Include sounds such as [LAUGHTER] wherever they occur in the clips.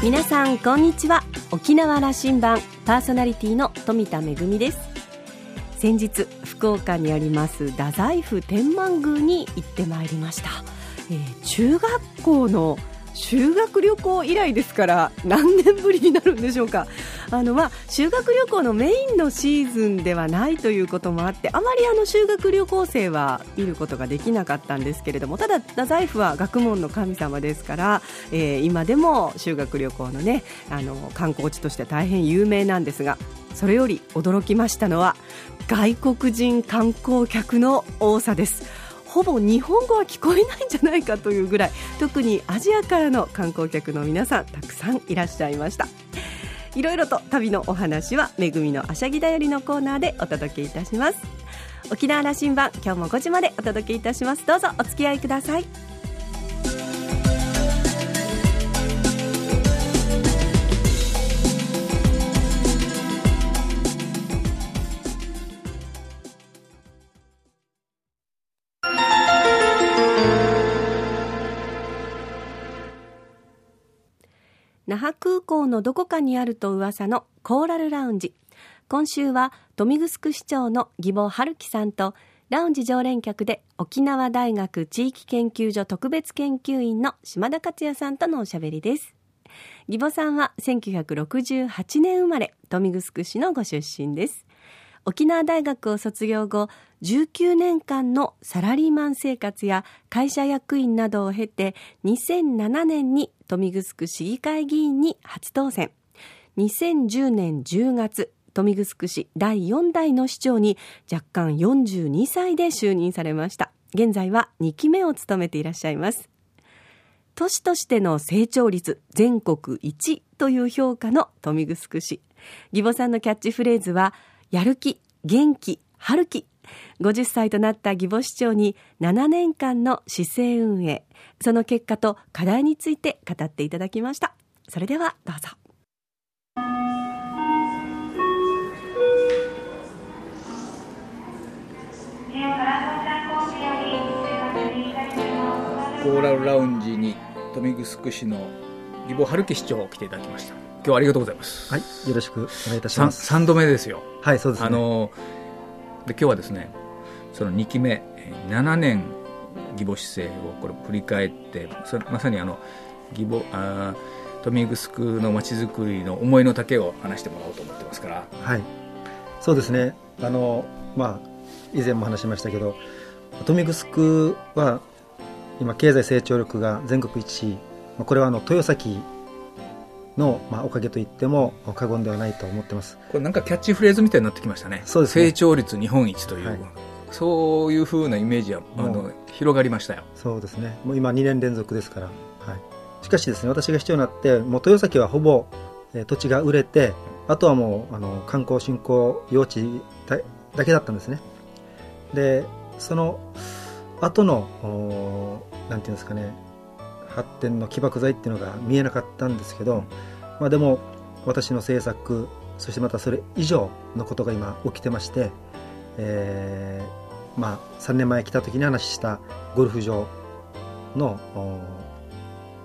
皆さんこんにちは。沖縄羅針盤パーソナリティの富田恵です。先日福岡にあります太宰府天満宮に行ってまいりました、えー、中学校の修学旅行以来ですから何年ぶりになるんでしょうか。あの、まあ、修学旅行のメインのシーズンではないということもあってあまりあの修学旅行生は見ることができなかったんですけれどもただ、太宰府は学問の神様ですから、えー、今でも修学旅行の,、ね、あの観光地として大変有名なんですがそれより驚きましたのは外国人観光客の多さです。ほぼ日本語は聞こえないんじゃないかというぐらい特にアジアからの観光客の皆さんたくさんいらっしゃいましたいろいろと旅のお話はめぐみのあしゃぎだよりのコーナーでお届けいたします。沖縄羅針盤今日も5時までお届けいたします。どうぞお付き合いください。那覇空港のどこかにあると噂のコーラルラウンジ今週は豊見城市長の義母春樹さんとラウンジ常連客で沖縄大学地域研究所特別研究員の島田克也さんとのおしゃべりです。義母さんは1968年生まれ豊見城市のご出身です。沖縄大学を卒業後19年間のサラリーマン生活や会社役員などを経て2007年に豊見城市議会議員に初当選。2010年10月豊見城市第4代の市長に若干42歳で就任されました。現在は2期目を務めていらっしゃいます。都市としての成長率全国一という評価の豊見城市。義母さんのキャッチフレーズはやる気元気春気。50歳となった義母市長に7年間の市政運営。その結果と課題について語っていただきました。それではどうぞ。コーラルラウンジに豊見城市の義母春樹市長を来ていただきました。日はありがとうございます。はいよろしくお願いいたします。3度目ですよ。はいそうです、ね、あので今日はですねその2期目7年義母市政をこれ振り返ってまさにあの義母あ豊見城のまちづくりの思いの丈を話してもらおうと思ってますから。はい。そうですね。あのまあ以前も話しましたけど豊見城は今経済成長力が全国一位。これはあの豊崎の、まあ、おかげと言っても過言ではないと思ってます。これなんかキャッチフレーズみたいになってきましたね。そうです、ね、成長率日本一という、はい、そういうふうなイメージはあの広がりましたよ。そうですね。もう今2年連続ですから、はい、しかしですね私が市長になってもう豊崎はほぼ、えー、土地が売れてあとはもうあの観光振興用地だだけだったんですね。でその後のなんていうんですかね発展の起爆剤っていうのが見えなかったんですけど、まあ、でも私の政策そしてまたそれ以上のことが今起きてまして、えーまあ、3年前来た時に話したゴルフ場の、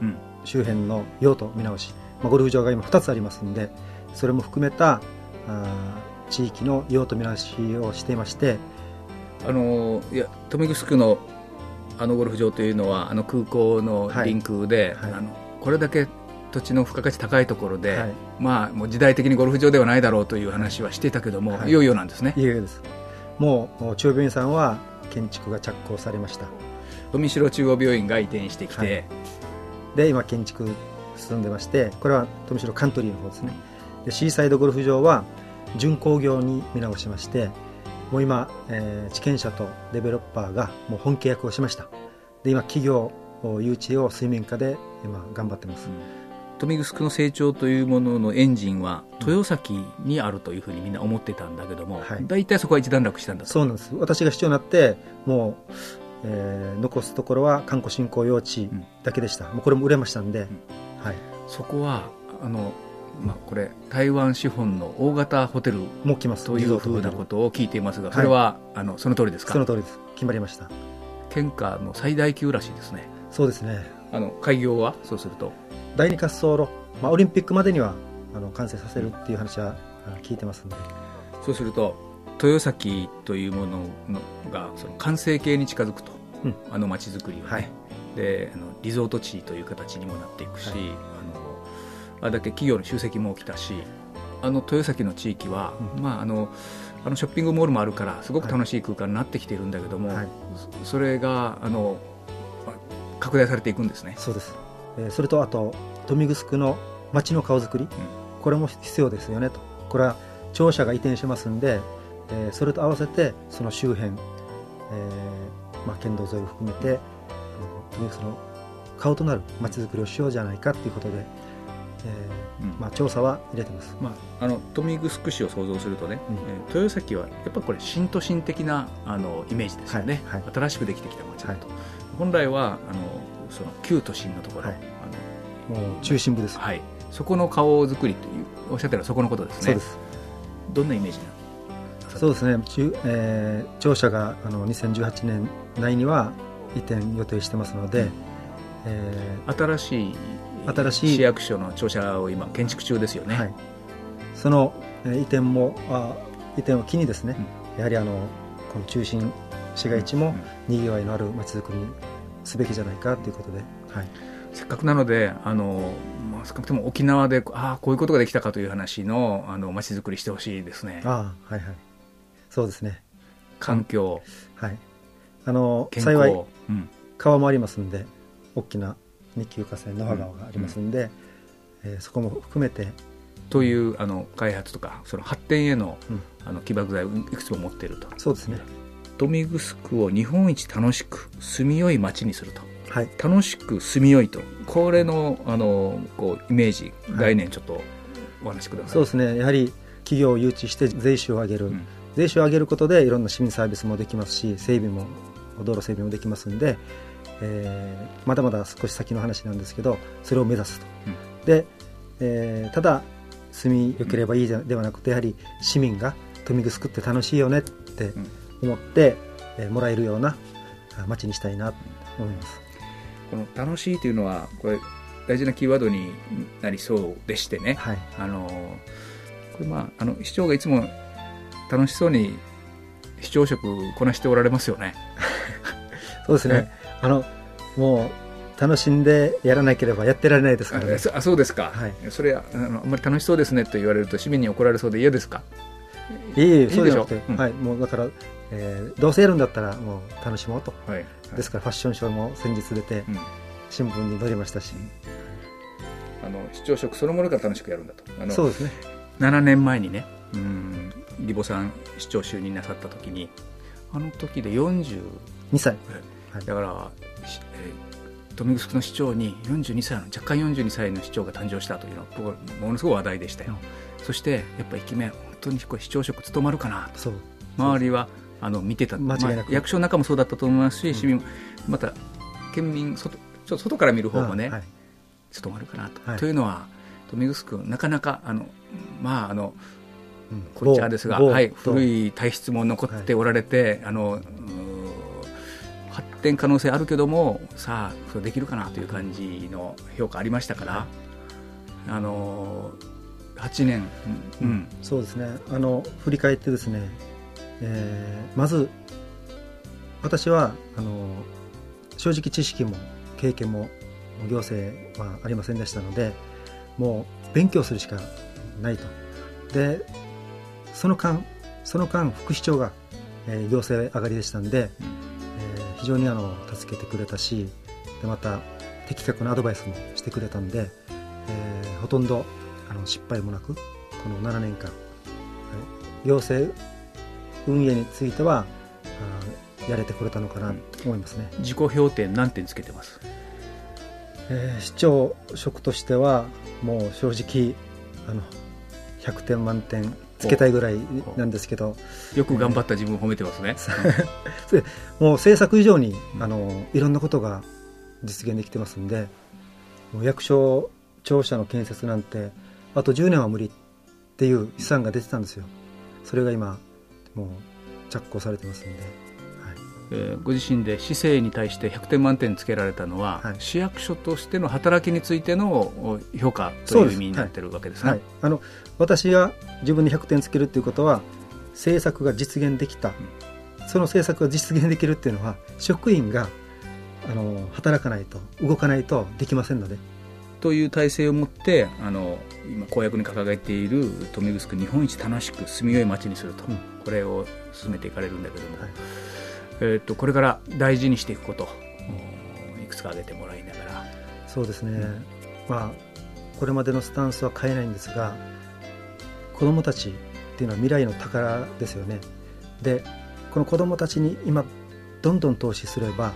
うん、周辺の用途見直し、まあ、ゴルフ場が今2つありますんでそれも含めたあ地域の用途見直しをしていましてあのいや豊見城のあのゴルフ場というのはあの空港のリンクで、はい。はい、あのこれだけ土地の付加価値高いところで、はい、まあ、もう時代的にゴルフ場ではないだろうという話はしていたけども、い、よいよなんですね。いよいよです。もう中央病院さんは建築が着工されました。富城中央病院が移転してきて、で今建築進んでましてこれは富城カントリーの方ですね。でシーサイドゴルフ場は準工業に見直しましてもう今、えー、地権者とデベロッパーがもう本契約をしました。で今企業誘致を水面下で今頑張ってます、豊見城の成長というもののエンジンは豊崎にあるというふうにみんな思ってたんだけども、はい、大体そこは一段落したんだそうなんです。私が市長になってもう、えー、残すところは観光振興用地だけでした、うん、もうこれも売れましたんで、うん、はい、そこはあのまあ、これ台湾資本の大型ホテルも来ます。というふうなことを聞いていますがそれは、はい、あのその通りですか？その通りです。決まりました。県下の最大級らしいですね。そうですね。あの開業はそうすると。第二滑走路、まあ、オリンピックまでにはあの完成させるっていう話は聞いてますんで。そうすると豊崎というものがその完成形に近づくと、うん、あの街づくりはね、はい、であのリゾート地という形にもなっていくし、はい、あのあれだけ企業の集積も起きたしあの豊崎の地域は、うん、まああのあのショッピングモールもあるからすごく楽しい空間になってきているんだけども、はい、それがあの拡大されていくんですね。そうです、えー、それとあと豊見城の街の顔作り、うん、これも必要ですよねと。これは庁舎が移転しますんで、えー、それと合わせてその周辺、えーまあ、県道沿いを含めて豊見城の顔となる街づくりをしようじゃないかということで、えー、うん、まあ、調査は入れてます、まあ、あの豊見城市を想像するとね、うん、えー、豊崎はやっぱこれ新都心的なあのイメージですよね、はいはい、新しくできてきた街だと、はい、本来はあのその旧都心のところ、はい、あのもう中心部です、はい、そこの顔作りというおっしゃってるのはそこのことですね。そうです。どんなイメージなそうですね、えー、庁舎があの2018年内には移転予定してますので、うん、えー、新しい新しい市役所の庁舎を今建築中ですよね、はい、その移転もあ移転を機にですね、うん、やはりあのこの中心市街地もにぎわいのあるまちづくりにすべきじゃないかということで、はい、せっかくなのであの、まあ、少なくとも沖縄でああこういうことができたかという話のあのまちづくりしてほしいですね。ああはいはい。そうですね。環境。はい。あの幸い、うん、川もありますんで大きな二級河川那覇川がありますんで、うん、えー、そこも含めて。というあの開発とかその発展への,、あの起爆剤をいくつも持っていると。そうですね。豊見城を日本一楽しく住みよい街にすると、はい、楽しく住みよいと。これのあのこうイメージ概念ちょっとお話しください、はい、そうですね。やはり企業を誘致して税収を上げる、うん、税収を上げることでいろんな市民サービスもできますし整備も道路整備もできますんでえー、まだまだ少し先の話なんですけどそれを目指すと、うん、で、えー、ただ住みよければいいではなくてやはり市民が豊見城って楽しいよねって思って、うん、えー、もらえるような街にしたいなと思います。この楽しいというのはこれ大事なキーワードになりそうでしてね、はい、あのこれまああの市長がいつも楽しそうに市長職こなしておられますよね [LAUGHS] そうですね。あのもう楽しんでやらなければやってられないですからね。あそうですか、はい、それあのあんまり楽しそうですねと言われると市民に怒られそうで嫌ですか？いいいそうでしょ、うん、はい、もうだから、えー、どうせやるんだったらもう楽しもうと、はい、はい、ですからファッションショーも先日出て、うん、新聞に載りましたし、あの市長職そのものから楽しくやるんだと。あのそうですね。7年前にねうん義母さん市長就任なさった時にあの時で42歳、だから、えー、豊見城の市長に42歳の若干42歳の市長が誕生したというのはものすごい話題でしたよ、うん、そしてやっぱりイケメン本当にこれ市長職務まるかなと。周りはあの見てた、まあ、役所の中もそうだったと思いますし、うん、市民また県民外ちょっと外から見る方もね、はい、務まるかなと、はい、というのは豊見城君なかなかあのまああのこっちはですが、はい、古い体質も残っておられて、はい、あの可能性あるけどもさあそれできるかなという感じの評価ありましたから、あの8年、うん、うん、そうですね。あの振り返ってですね、えー、まず私はあの正直知識も経験も行政はありませんでしたのでもう勉強するしかないと。でその間その間副市長が、えー、行政上がりでしたんで、うん非常にあの助けてくれたしでまた的確なアドバイスもしてくれたんで、えー、ほとんどあの失敗もなくこの7年間、行政運営についてはやれてこれたのかなと思いますね、自己評点何点つけてます、えー、市長職としてはもう正直あの100点満点つけたいぐらいなんですけど。よく頑張った自分を褒めてますね、[LAUGHS] えー、もう政策以上にあのいろんなことが実現できてますんでもう役所庁舎の建設なんてあと10年は無理っていう試算が出てたんですよ。それが今もう着工されてますんで、はい、えー、ご自身で市政に対して100点満点つけられたのは、はい、市役所としての働きについての評価という意味になってるわけですね。はい、あの私が自分に100点つけるということは政策が実現できた、うん、その政策が実現できるっていうのは職員があの働かないと動かないとできませんので。という体制を持ってあの今公約に掲げている豊見城日本一楽しく住みよい街にすると、うん、これを進めていかれるんだけども。えーと、これから大事にしていくこと、いくつか挙げてもらいながら。そうですね、うん、まあこれまでのスタンスは変えないんですが子どもたちっていうのは未来の宝ですよね。でこの子どもたちに今どんどん投資すれば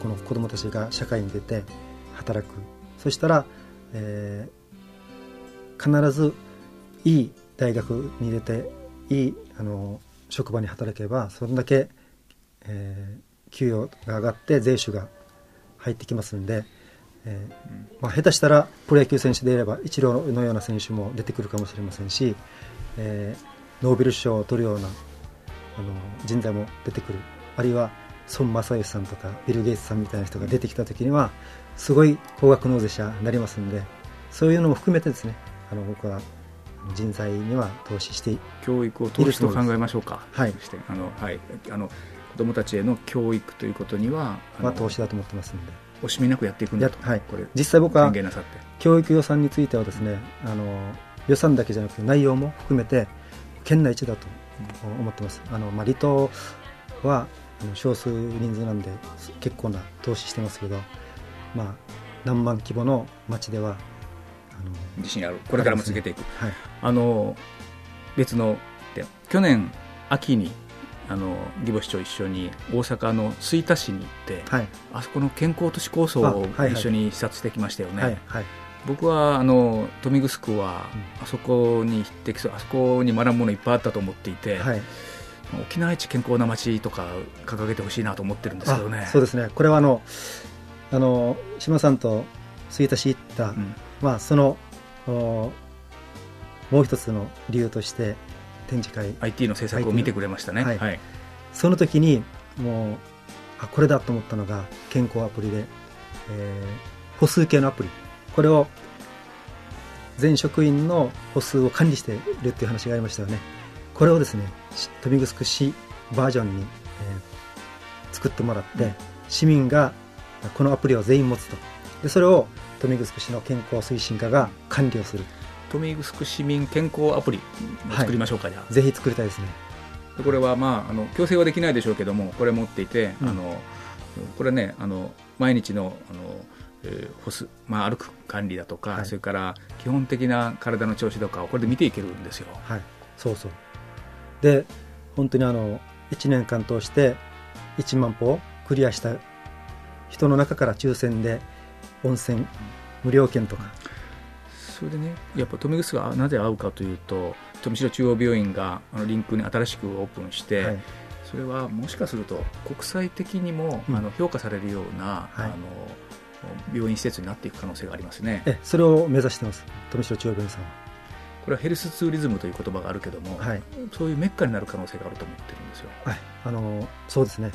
この子どもたちが社会に出て働く。そしたら、えー、必ずいい大学に出ていいあの職場に働けばそれだけえー、給与が上がって税収が入ってきますんで、えーまあ、下手したらプロ野球選手でいればイチローのような選手も出てくるかもしれませんし、えー、ノーベル賞を取るようなあの人材も出てくるあるいは孫正義さんとかビル・ゲイツさんみたいな人が出てきた時にはすごい高額納税者になりますんでそういうのも含めてですねあの僕は人材には投資して教育を投資と考えましょうか。はい。あのはいあの子どもたちへの教育ということには、まあ、投資だと思ってますんで。惜しみなくやっていくんだと、はい、これ実際僕は教育予算についてはですねあの予算だけじゃなくて内容も含めて県内一だと思ってます、あのまあ、離島は少数人数なんで結構な投資してますけど、まあ、何万規模の町ではあの自信ある。これからも続けていく、はい、あの別の去年秋にあの義母市長一緒に大阪の吹田市に行って、はい、あそこの健康都市構想を一緒に視察してきましたよね。はいはい、僕はあの豊見城はあそこに匹敵するあそこに学ぶものいっぱいあったと思っていて、はい、沖縄一健康な街とか掲げてほしいなと思ってるんですけどね。そうですね。これはあのあの島さんと吹田市行った、うん、まあ、そのもう一つの理由として展示会。IT の制作を見てくれましたね、はい、はい、その時にもうあこれだと思ったのが健康アプリで、えー、歩数計のアプリ。これを全職員の歩数を管理しているっていう話がありましたよね。これをですね豊見城市バージョンに、えー、作ってもらって、うん、市民がこのアプリを全員持つと。でそれを豊見城市の健康推進課が管理をする豊見城市民健康アプリ作りましょうか、はい、じゃあ。ぜひ作りたいですね。これはまああの強制はできないでしょうけどもこれ持っていて、うん、あのこれねあの毎日のあの、えー、歩数、まあ、歩く管理だとか、はい、それから基本的な体の調子とかをこれで見ていけるんですよ。はい。そうそう。で本当にあの1年間通して1万歩をクリアした人の中から抽選で温泉無料券とかそれでねやっぱ富城がなぜ合うかというと富城中央病院があのリンクに新しくオープンして、はい、それはもしかすると国際的にも、うん、あの評価されるような、はい、あの病院施設になっていく可能性がありますね。えそれを目指してます富城中央病院さんは。これはヘルスツーリズムという言葉があるけども、はい、そういうメッカになる可能性があると思ってるんですよ、はい、あのそうですね、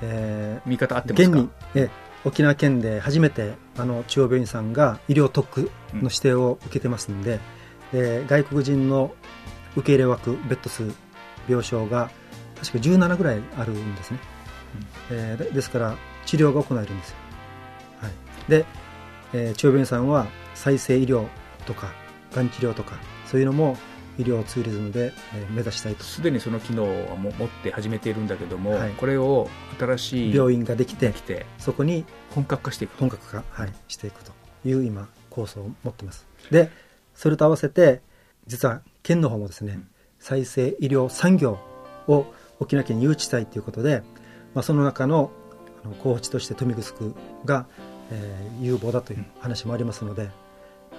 えー、見方合ってますか？現に、え沖縄県で初めてあの中央病院さんが医療特区の指定を受けてますんでうん、で外国人の受け入れ枠ベッド数病床が確か17ぐらいあるんですね、うん、えー、ですから治療が行えるんですよ、はい、で、えー、中央病院さんは再生医療とかがん治療とかそういうのも医療ツーリズムで目指したいと。すでにその機能はも持って始めているんだけども、はい、これを新しい病院ができてそこに本格化していく本格化、はい、していくという今構想を持っています。でそれと合わせて実は県の方もですね、うん、再生医療産業を沖縄県に誘致したいということで、まあ、その中のあの候補地として豊見城が、えー、有望だという話もありますので、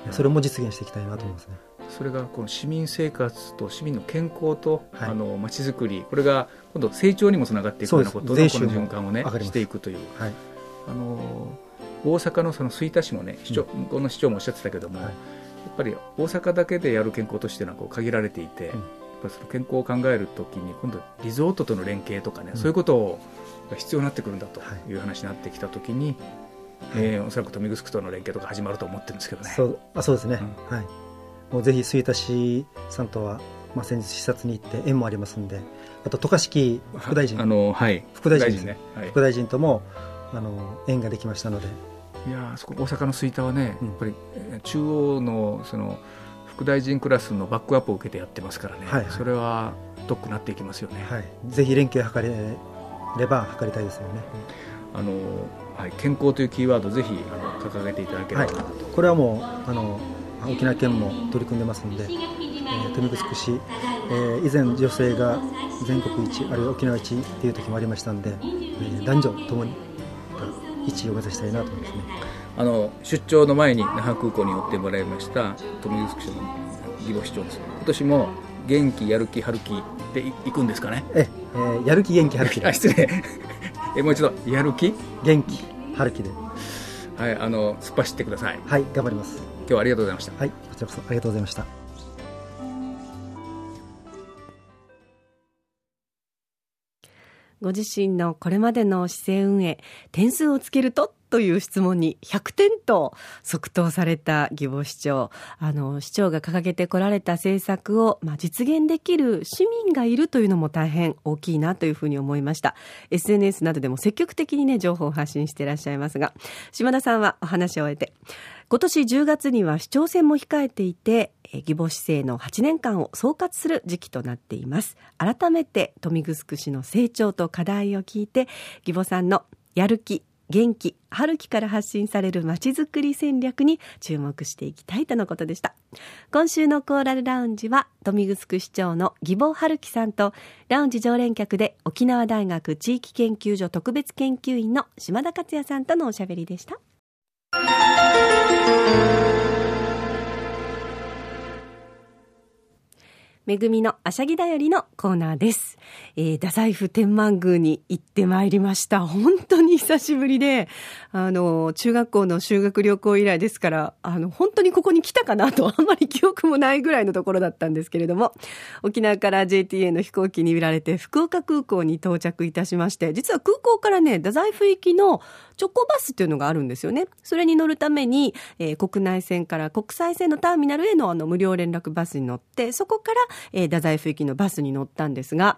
うん、それも実現していきたいなと思いますね。それがこの市民生活と市民の健康と、はい、あの街づくりこれが今度成長にもつながっていくようなことのこの循環をねしていくという、はい、あの大阪のその吹田市もね市長、うん、この市長もおっしゃってたけども、はい、やっぱり大阪だけでやる健康都市というのはこう限られていて、うん、やっぱその健康を考えるときに今度リゾートとの連携とかね、うん、そういうことをが必要になってくるんだとい。う話になってきたときに、はい、えー、おそらく豊見城との連携とか始まると思ってるんですけどね。そうあそうですね、うん、はい、もうぜひ吹田市さんとは、まあ、先日視察に行って縁もありますんであと渡嘉敷副大臣。あの、はい、副大臣。ね、はい、副大臣ともあの縁ができましたので。いやそこ大阪の吹田はね、うん、やっぱり中央のその副大臣クラスのバックアップを受けてやってますからね、はいはい、それは遠くなっていきますよね、はい、ぜひ連携を図れれば図りたいですよね、あのはい、健康というキーワードぜひあの掲げていただければなと、はい、これはもうあの沖縄県も取り組んでますので、え見城市、えー、以前女性が全国一あるいは沖縄一っていう時もありましたんで、えー、男女ともに1位を目指したいなと思いますね。あの出張の前に那覇空港に寄ってもらいました富城市の義母市長です。今年も元気やる気春気で行くんですかね？ええー、やる気元気春気で。[LAUGHS] 失礼。えもう一度。やる気元気春気で。はいあの突っ走ってください。はい頑張ります今日はありがとうございました。はいこちらこそありがとうございました。ご自身のこれまでの市政運営点数をつけると？という質問に100点と即答された義母市長。あの、市長が掲げてこられた政策を、まあ、実現できる市民がいるというのも大変大きいなというふうに思いました。SNS などでも積極的にね、情報を発信していらっしゃいますが、島田さんはお話を終えて、今年10月には市長選も控えていて、義母市政の8年間を総括する時期となっています。改めて、富城市の成長と課題を聞いて、義母さんのやる気、元気、春気から発信されるまちづくり戦略に注目していきたいとのことでした。今週のコーラルラウンジは、富城市長の義母春樹さんと、ラウンジ常連客で沖縄大学地域研究所特別研究員の島田克也さんとのおしゃべりでした。めぐみのあしゃぎだよりのコーナーです。えー、太宰府天満宮に行ってまいりました。本当に久しぶりで、あの、中学校の修学旅行以来ですから、あの、本当にここに来たかなと、あんまり記憶もないぐらいのところだったんですけれども、沖縄から JTA の飛行機に揺られて、福岡空港に到着いたしまして、実は空港からね、太宰府行きの直行バスっていうのがあるんですよね。それに乗るために、えー、国内線から国際線のターミナルへのあの無料連絡バスに乗って、そこからえー、太宰府行きのバスに乗ったんですが、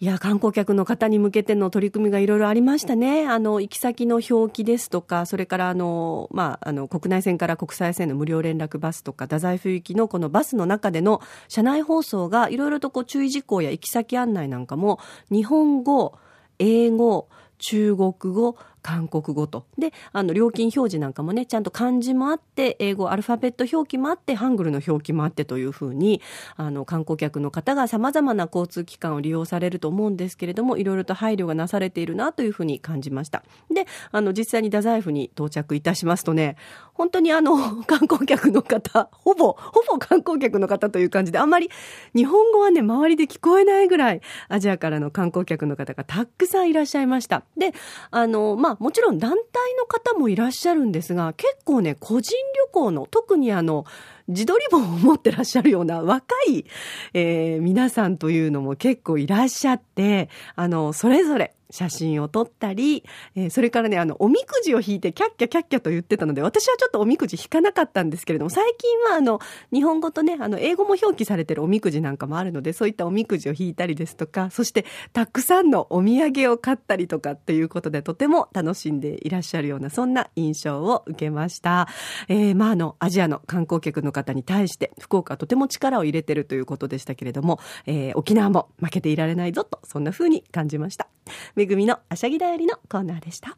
いや、観光客の方に向けての取り組みがいろいろありましたね。あの、行き先の表記ですとか、それからあの、まあ、あの、国内線から国際線の無料連絡バスとか、太宰府行きのこのバスの中での車内放送がいろいろとこう注意事項や行き先案内なんかも、日本語、英語、中国語、韓国語と。で、あの、料金表示なんかもね、ちゃんと漢字もあって、英語、アルファベット表記もあって、ハングルの表記もあってというふうに、あの、観光客の方が様々な交通機関を利用されると思うんですけれども、いろいろと配慮がなされているなというふうに感じました。で、あの、実際に太宰府に到着いたしますとね、本当にあの、[LAUGHS] 観光客の方、ほぼ、ほぼ観光客の方という感じで、あんまり日本語はね、周りで聞こえないぐらい、アジアからの観光客の方がたくさんいらっしゃいました。で、あの、まあ、もちろん団体の方もいらっしゃるんですが、結構ね、個人旅行の、特にあの、自撮り棒を持ってらっしゃるような若い、えー、皆さんというのも結構いらっしゃって、あの、それぞれ、写真を撮ったり、えー、それからね、あの、おみくじを引いてキャッキャキャッキャと言ってたので、私はちょっとおみくじ引かなかったんですけれども、最近はあの、日本語とね、あの、英語も表記されてるおみくじなんかもあるので、そういったおみくじを引いたりですとか、そしてたくさんのお土産を買ったりとかっていうことで、とても楽しんでいらっしゃるような、そんな印象を受けました。えー、まあ、あの、アジアの観光客の方に対して、福岡はとても力を入れてるということでしたけれども、えー、沖縄も負けていられないぞと、そんな風に感じました。めぐみのあしゃぎだよりのコーナーでした。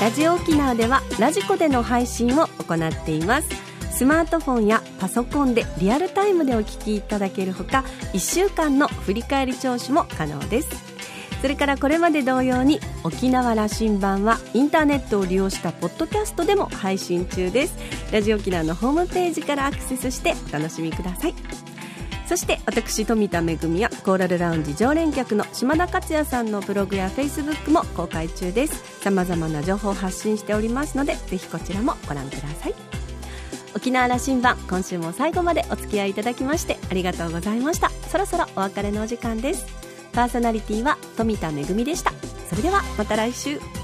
ラジオ沖縄ではラジコでの配信を行っています。スマートフォンやパソコンでリアルタイムでお聞きいただけるほか1週間の振り返り聴取も可能です。それからこれまで同様に沖縄羅針盤はインターネットを利用したポッドキャストでも配信中です。ラジオ沖縄のホームページからアクセスしてお楽しみください。そして私富田恵はコーラルラウンジ常連客の島田克也さんのブログやフェイスブックも公開中です。さまざまな情報を発信しておりますのでぜひこちらもご覧ください。沖縄羅針盤今週も最後までお付き合いいただきましてありがとうございました。そろそろお別れのお時間です。パーソナリティは富田恵でした。それではまた来週。